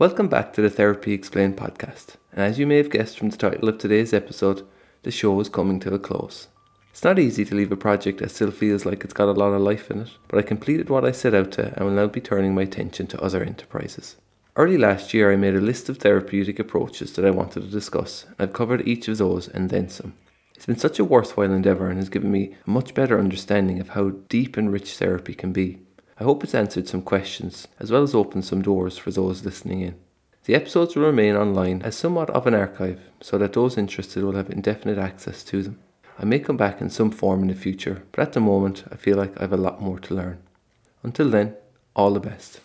Welcome back to the Therapy Explained podcast. And as you may have guessed from the title of today's episode, the show is coming to a close. It's not easy to leave a project that still feels like it's got a lot of life in it, but I completed what I set out to and will now be turning my attention to other enterprises. Early last year, I made a list of therapeutic approaches that I wanted to discuss, and I've covered each of those and then some. It's been such a worthwhile endeavour and has given me a much better understanding of how deep and rich therapy can be. I hope it's answered some questions, as well as opened some doors for those listening in. The episodes will remain online as somewhat of an archive, so that those interested will have indefinite access to them. I may come back in some form in the future, but at the moment I feel like I have a lot more to learn. Until then, all the best.